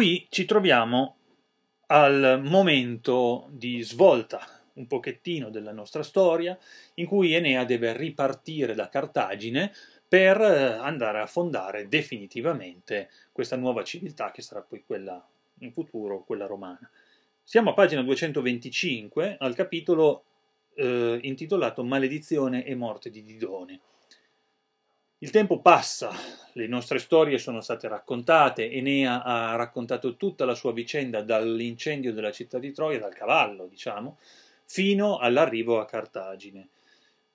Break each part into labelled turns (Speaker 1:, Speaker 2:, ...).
Speaker 1: Qui ci troviamo al momento di svolta un pochettino della nostra storia, in cui Enea deve ripartire da Cartagine per eh, andare a fondare definitivamente questa nuova civiltà che sarà poi quella in futuro, quella romana. Siamo a pagina 225, al capitolo eh, intitolato Maledizione e morte di Didone. Il tempo passa, le nostre storie sono state raccontate, Enea ha raccontato tutta la sua vicenda dall'incendio della città di Troia, dal cavallo, diciamo, fino all'arrivo a Cartagine.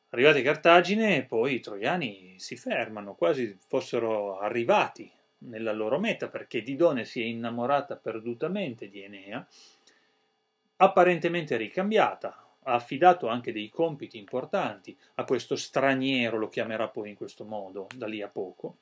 Speaker 1: Arrivati a Cartagine, poi i troiani si fermano, quasi fossero arrivati nella loro meta, perché Didone si è innamorata perdutamente di Enea, apparentemente ricambiata, ha affidato anche dei compiti importanti a questo straniero, lo chiamerà poi in questo modo, da lì a poco,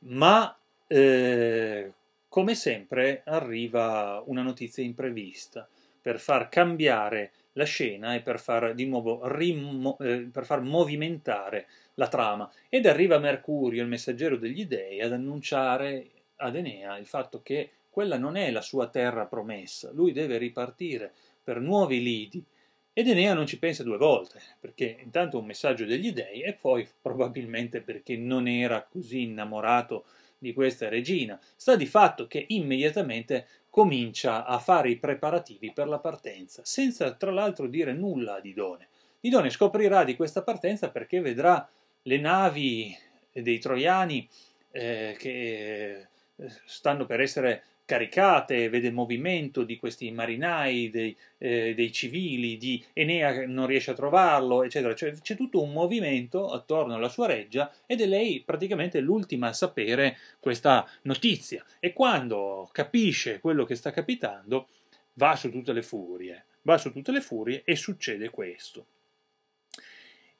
Speaker 1: ma eh, come sempre arriva una notizia imprevista per far cambiare la scena e per far di nuovo rimo, eh, per far movimentare la trama. Ed arriva Mercurio, il messaggero degli dei, ad annunciare ad Enea il fatto che quella non è la sua terra promessa, lui deve ripartire per nuovi lidi. Ed Enea non ci pensa due volte, perché intanto un messaggio degli dei e poi probabilmente perché non era così innamorato di questa regina. Sta di fatto che immediatamente comincia a fare i preparativi per la partenza, senza tra l'altro dire nulla a Didone. Didone scoprirà di questa partenza perché vedrà le navi dei troiani eh, che eh, stanno per essere caricate, vede il movimento di questi marinai, dei, eh, dei, civili, di Enea che non riesce a trovarlo, eccetera. Cioè, c'è tutto un movimento attorno alla sua reggia ed è lei praticamente l'ultima a sapere questa notizia. E quando capisce quello che sta capitando, va su tutte le furie, va su tutte le furie e succede questo.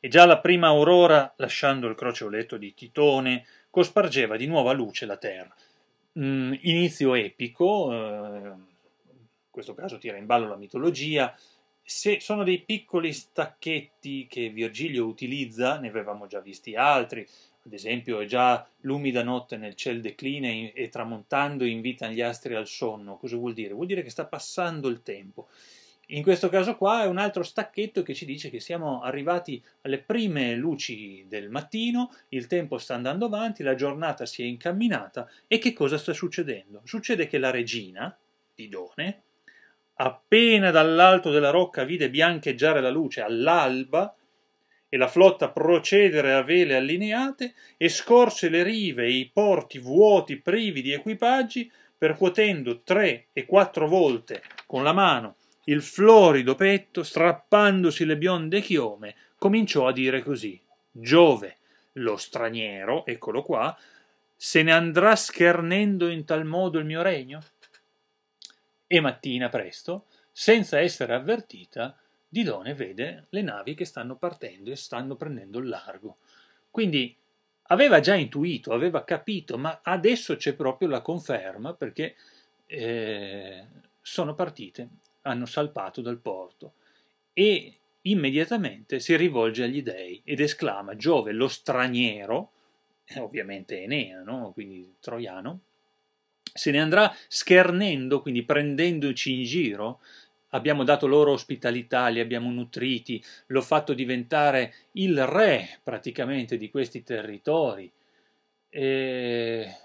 Speaker 1: E già la prima aurora, lasciando il crocioletto di Titone, cospargeva di nuova luce la terra mh, mm, inizio epico, eh, in questo caso tira in ballo la mitologia, se sono dei piccoli stacchetti che Virgilio utilizza, ne avevamo già visti altri, ad esempio è già l'umida notte nel ciel declina e tramontando invita gli astri al sonno. Cosa vuol dire? Vuol dire che sta passando il tempo. In questo caso qua è un altro stacchetto che ci dice che siamo arrivati alle prime luci del mattino, il tempo sta andando avanti, la giornata si è incamminata e che cosa sta succedendo? Succede che la regina, Pidone, appena dall'alto della rocca vide biancheggiare la luce all'alba e la flotta procedere a vele allineate e scorse le rive e i porti vuoti privi di equipaggi, percuotendo tre e quattro volte con la mano il florido petto, strappandosi le bionde chiome, cominciò a dire così: Giove, lo straniero, eccolo qua, se ne andrà schernendo in tal modo il mio regno? E mattina presto, senza essere avvertita, Didone vede le navi che stanno partendo e stanno prendendo il largo. Quindi aveva già intuito, aveva capito, ma adesso c'è proprio la conferma perché eh, sono partite hanno salpato dal porto e immediatamente si rivolge agli dei ed esclama Giove lo straniero, eh, ovviamente Enea, no? quindi troiano, se ne andrà schernendo, quindi prendendoci in giro, abbiamo dato loro ospitalità, li abbiamo nutriti, l'ho fatto diventare il re praticamente di questi territori. E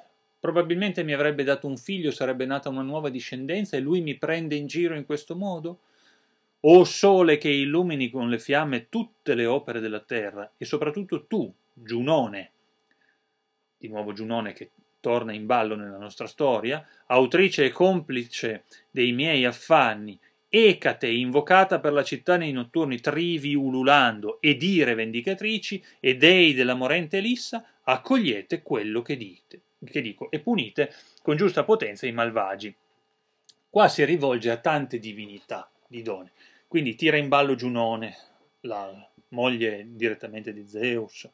Speaker 1: Probabilmente mi avrebbe dato un figlio, sarebbe nata una nuova discendenza e lui mi prende in giro in questo modo? O sole che illumini con le fiamme tutte le opere della terra e soprattutto tu, Giunone, di nuovo Giunone che torna in ballo nella nostra storia, autrice e complice dei miei affanni, Ecate invocata per la città nei notturni trivi ululando, ed ire vendicatrici, e dei della morente Elissa, accogliete quello che dite che dico, e punite con giusta potenza i malvagi. Qua si rivolge a tante divinità di Done, quindi tira in ballo Giunone, la moglie direttamente di Zeus,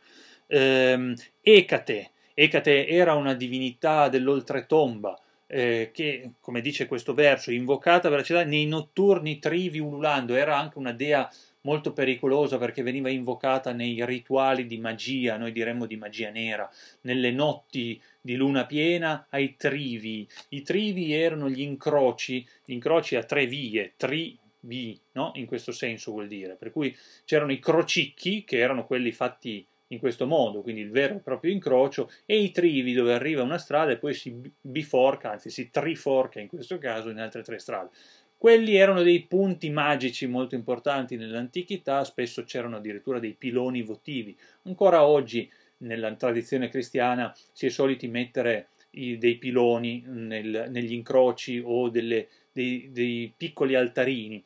Speaker 1: ehm, Ecate, Ecate era una divinità dell'oltretomba, eh, che, come dice questo verso, invocata per la città nei notturni trivi ululando, era anche una dea molto pericolosa perché veniva invocata nei rituali di magia, noi diremmo di magia nera, nelle notti di luna piena ai trivi. I trivi erano gli incroci, gli incroci a tre vie, trivi, no? in questo senso vuol dire. Per cui c'erano i crocicchi, che erano quelli fatti in questo modo, quindi il vero e proprio incrocio, e i trivi dove arriva una strada e poi si biforca, anzi si triforca in questo caso in altre tre strade. Quelli erano dei punti magici molto importanti nell'antichità, spesso c'erano addirittura dei piloni votivi. Ancora oggi nella tradizione cristiana si è soliti mettere i, dei piloni nel, negli incroci o delle, dei, dei piccoli altarini.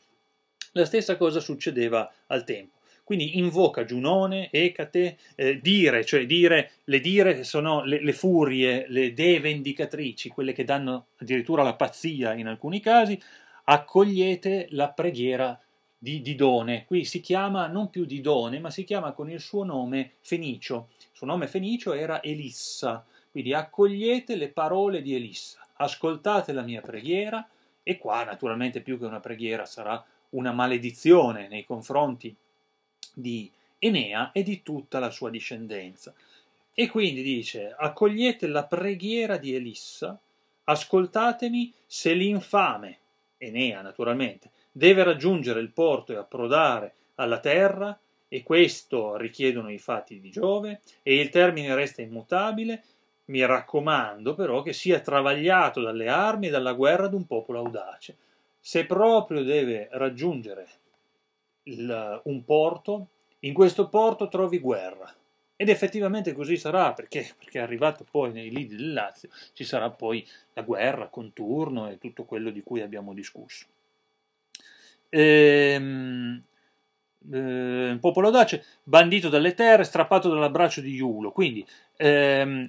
Speaker 1: La stessa cosa succedeva al tempo. Quindi invoca Giunone, Ecate, eh, dire, cioè dire, le dire sono le, le, furie, le dee vendicatrici, quelle che danno addirittura la pazzia in alcuni casi, accogliete la preghiera di Didone. Qui si chiama non più Didone, ma si chiama con il suo nome Fenicio. Il suo nome Fenicio era Elissa. Quindi accogliete le parole di Elissa, ascoltate la mia preghiera e qua naturalmente più che una preghiera sarà una maledizione nei confronti di Enea e di tutta la sua discendenza. E quindi dice, accogliete la preghiera di Elissa, ascoltatemi se l'infame, Enea naturalmente, deve raggiungere il porto e approdare alla terra, e questo richiedono i fatti di Giove, e il termine resta immutabile, mi raccomando però che sia travagliato dalle armi e dalla guerra d'un popolo audace. Se proprio deve raggiungere il, un porto, in questo porto trovi guerra. Ed effettivamente così sarà, perché, perché arrivato poi nei lidi del Lazio, ci sarà poi la guerra con Turno e tutto quello di cui abbiamo discusso. Ehm, eh, popolo dace, bandito dalle terre, strappato dall'abbraccio di Iulo, quindi ehm,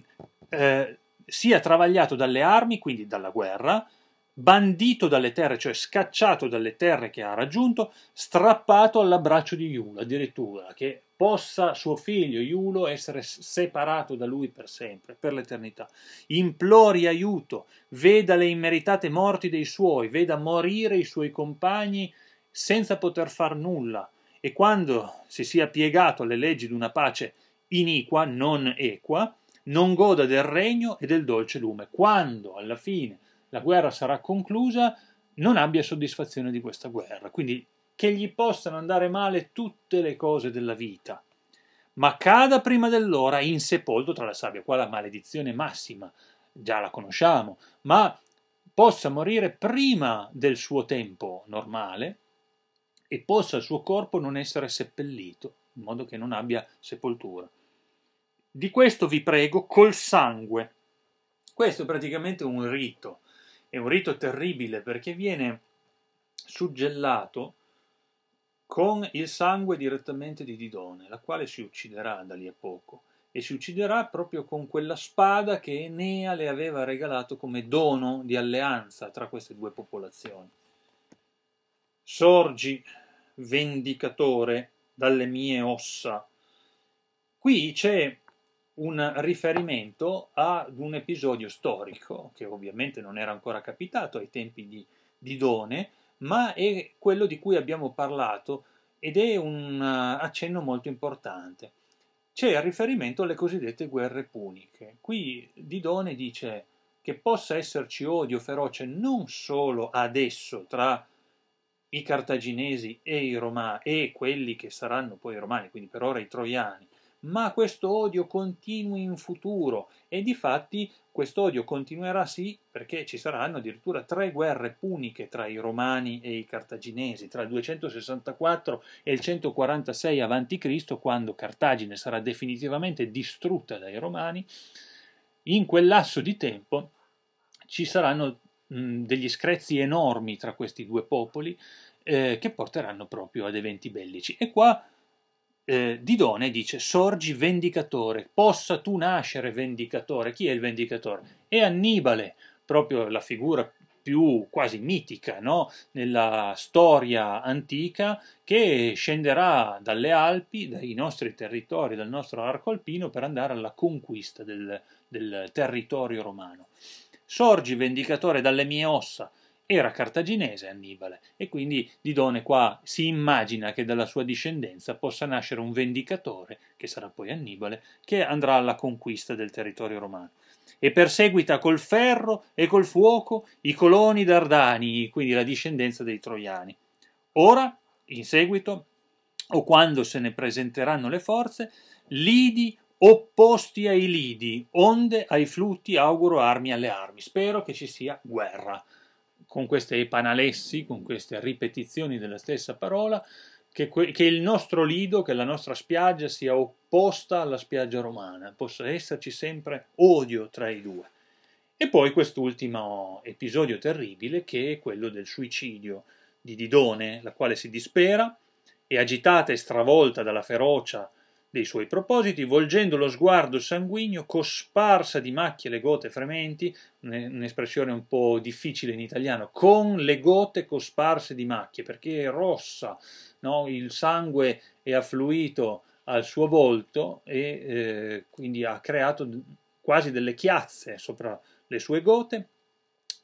Speaker 1: eh, sia travagliato dalle armi, quindi dalla guerra, bandito dalle terre, cioè scacciato dalle terre che ha raggiunto, strappato all'abbraccio di Iulo, addirittura, che possa suo figlio Iulo essere separato da lui per sempre, per l'eternità. Implori aiuto, veda le immeritate morti dei suoi, veda morire i suoi compagni senza poter far nulla, e quando si sia piegato alle leggi di una pace iniqua, non equa, non goda del regno e del dolce lume. Quando alla fine la guerra sarà conclusa, non abbia soddisfazione di questa guerra. Quindi che gli possano andare male tutte le cose della vita, ma cada prima dell'ora insepolto tra la sabbia. Qua la maledizione massima, già la conosciamo, ma possa morire prima del suo tempo normale e possa il suo corpo non essere seppellito, in modo che non abbia sepoltura. Di questo vi prego col sangue. Questo è praticamente un rito è un rito terribile perché viene suggellato con il sangue direttamente di Didone, la quale si ucciderà da lì a poco e si ucciderà proprio con quella spada che Enea le aveva regalato come dono di alleanza tra queste due popolazioni. Sorgi, vendicatore, dalle mie ossa. Qui c'è un riferimento ad un episodio storico che ovviamente non era ancora capitato ai tempi di, di Done, ma è quello di cui abbiamo parlato ed è un uh, accenno molto importante. C'è il riferimento alle cosiddette guerre puniche. Qui Didone dice che possa esserci odio feroce non solo adesso tra i cartaginesi e i romani e quelli che saranno poi i romani, quindi per ora i troiani, ma questo odio continui in futuro e di fatti questo odio continuerà sì perché ci saranno addirittura tre guerre puniche tra i romani e i cartaginesi tra il 264 e il 146 a.C. quando Cartagine sarà definitivamente distrutta dai romani in quel lasso di tempo ci saranno mh, degli screzi enormi tra questi due popoli eh, che porteranno proprio ad eventi bellici e qua eh, Didone dice sorgi vendicatore, possa tu nascere vendicatore. Chi è il vendicatore? È Annibale, proprio la figura più quasi mitica no? nella storia antica che scenderà dalle Alpi, dai nostri territori, dal nostro arco alpino per andare alla conquista del, del territorio romano. Sorgi vendicatore dalle mie ossa, era cartaginese Annibale e quindi Didone qua si immagina che dalla sua discendenza possa nascere un vendicatore, che sarà poi Annibale, che andrà alla conquista del territorio romano. e perseguita col ferro e col fuoco i coloni dardani, quindi la discendenza dei troiani. Ora, in seguito, o quando se ne presenteranno le forze, lidi opposti ai lidi, onde ai flutti auguro armi alle armi. Spero che ci sia guerra. Con queste epanalessi, con queste ripetizioni della stessa parola, che, que- che, il nostro lido, che la nostra spiaggia sia opposta alla spiaggia romana, possa esserci sempre odio tra i due. E poi quest'ultimo episodio terribile che è quello del suicidio di Didone, la quale si dispera e agitata e stravolta dalla ferocia dei suoi propositi, volgendo lo sguardo sanguigno, cosparsa di macchie le gote frementi, un'espressione un po' difficile in italiano, con le gote cosparse di macchie, perché è rossa, no? il sangue è affluito al suo volto e eh, quindi ha creato quasi delle chiazze sopra le sue gote.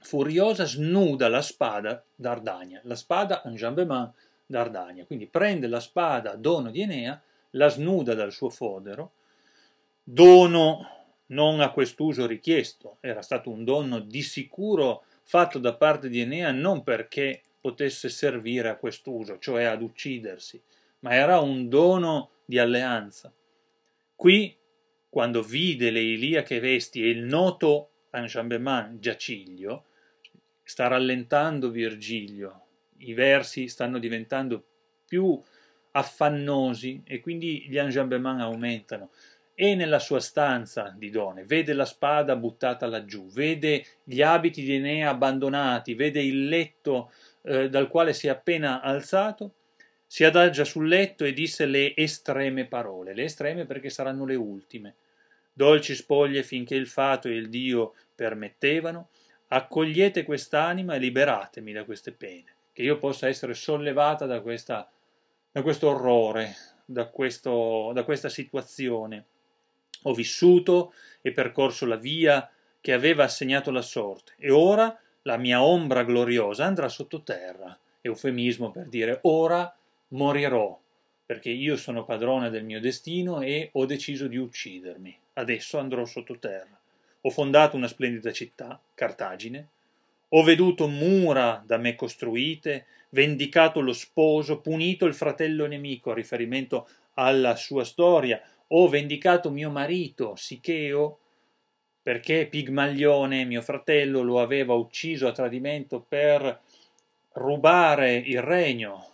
Speaker 1: Furiosa snuda la spada d'Ardania, la spada en jambement d'Ardania, quindi prende la spada dono di Enea, la snuda dal suo fodero, dono non a quest'uso richiesto, era stato un dono di sicuro fatto da parte di Enea non perché potesse servire a quest'uso, cioè ad uccidersi, ma era un dono di alleanza. Qui, quando vide le iliache vesti e il noto enjambement Giaciglio, sta rallentando Virgilio, i versi stanno diventando più affannosi e quindi gli enjambement aumentano. E nella sua stanza di Done vede la spada buttata laggiù, vede gli abiti di Enea abbandonati, vede il letto eh, dal quale si è appena alzato, si adagia sul letto e disse le estreme parole, le estreme perché saranno le ultime. Dolci spoglie finché il fato e il Dio permettevano, accogliete quest'anima e liberatemi da queste pene, che io possa essere sollevata da, questa, da questo orrore, da, questo, da questa situazione. Ho vissuto e percorso la via che aveva assegnato la sorte, e ora la mia ombra gloriosa andrà sottoterra, eufemismo per dire ora morirò, perché io sono padrone del mio destino e ho deciso di uccidermi. Adesso andrò sottoterra. Ho fondato una splendida città, Cartagine, ho veduto mura da me costruite, vendicato lo sposo, punito il fratello nemico, riferimento alla sua storia, ho vendicato mio marito, Sicheo, perché Pigmalione, mio fratello, lo aveva ucciso a tradimento per rubare il regno,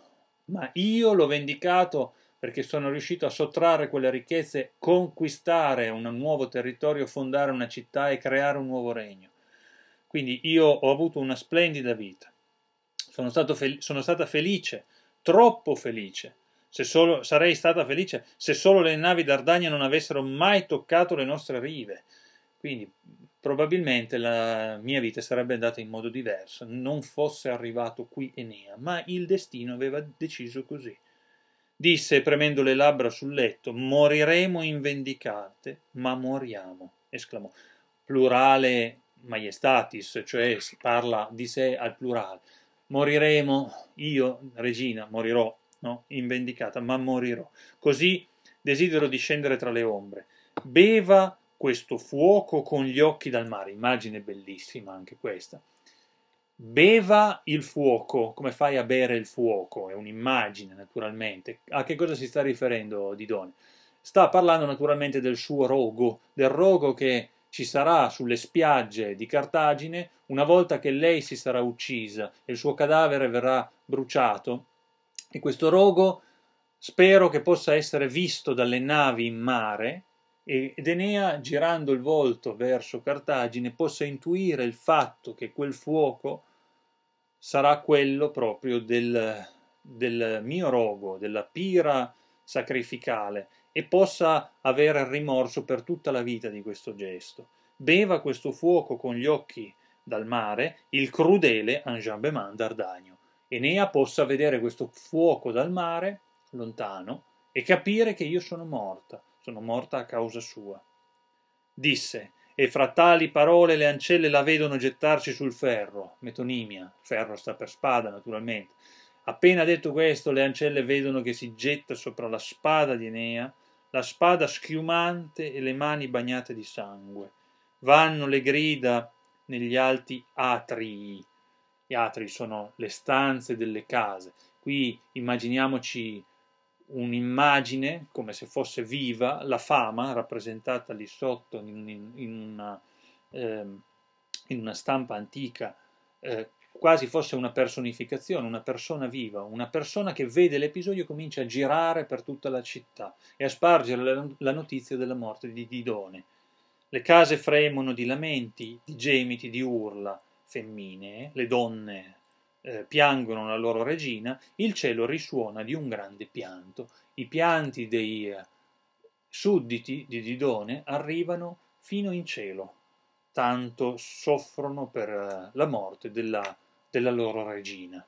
Speaker 1: ma io l'ho vendicato perché sono riuscito a sottrarre quelle ricchezze, conquistare un nuovo territorio, fondare una città e creare un nuovo regno. Quindi io ho avuto una splendida vita. Sono, fel- sono stata felice, troppo felice. Solo, sarei stata felice se solo le navi d'Ardania non avessero mai toccato le nostre rive. Quindi probabilmente la mia vita sarebbe andata in modo diverso, non fosse arrivato qui Enea, ma il destino aveva deciso così. Disse, premendo le labbra sul letto, moriremo in vendicate, ma moriamo, esclamò. Plurale maiestatis, cioè si parla di sé al plurale. Moriremo, io, regina, morirò, no? in vendicata, ma morirò. Così desidero di scendere tra le ombre. Beva questo fuoco con gli occhi dal mare, immagine bellissima anche questa. Beva il fuoco, come fai a bere il fuoco? È un'immagine naturalmente. A che cosa si sta riferendo Didone? Sta parlando naturalmente del suo rogo, del rogo che ci sarà sulle spiagge di Cartagine una volta che lei si sarà uccisa e il suo cadavere verrà bruciato. E questo rogo spero che possa essere visto dalle navi in mare ed Enea, girando il volto verso Cartagine, possa intuire il fatto che quel fuoco sarà quello proprio del, del mio rogo, della pira sacrificale, e possa avere rimorso per tutta la vita di questo gesto. Beva questo fuoco con gli occhi dal mare, il crudele enjambement d'Ardagno. Enea possa vedere questo fuoco dal mare, lontano, e capire che io sono morta, sono morta a causa sua. Disse, e fra tali parole le ancelle la vedono gettarsi sul ferro, metonimia, ferro sta per spada naturalmente. Appena detto questo, le ancelle vedono che si getta sopra la spada di Enea, la spada schiumante e le mani bagnate di sangue. vanno le grida negli alti atrii. Gli atrii sono le stanze delle case. Qui immaginiamoci un'immagine come se fosse viva, la fama rappresentata lì sotto in, in, in, una, eh, in una, stampa antica, eh, quasi fosse una personificazione, una persona viva, una persona che vede l'episodio e comincia a girare per tutta la città e a spargere la, notizia della morte di Didone. Le case fremono di lamenti, di gemiti, di urla femminee, le donne eh, piangono la loro regina, il cielo risuona di un grande pianto. I pianti dei eh, sudditi di Didone arrivano fino in cielo, tanto soffrono per eh, la morte della, della loro regina.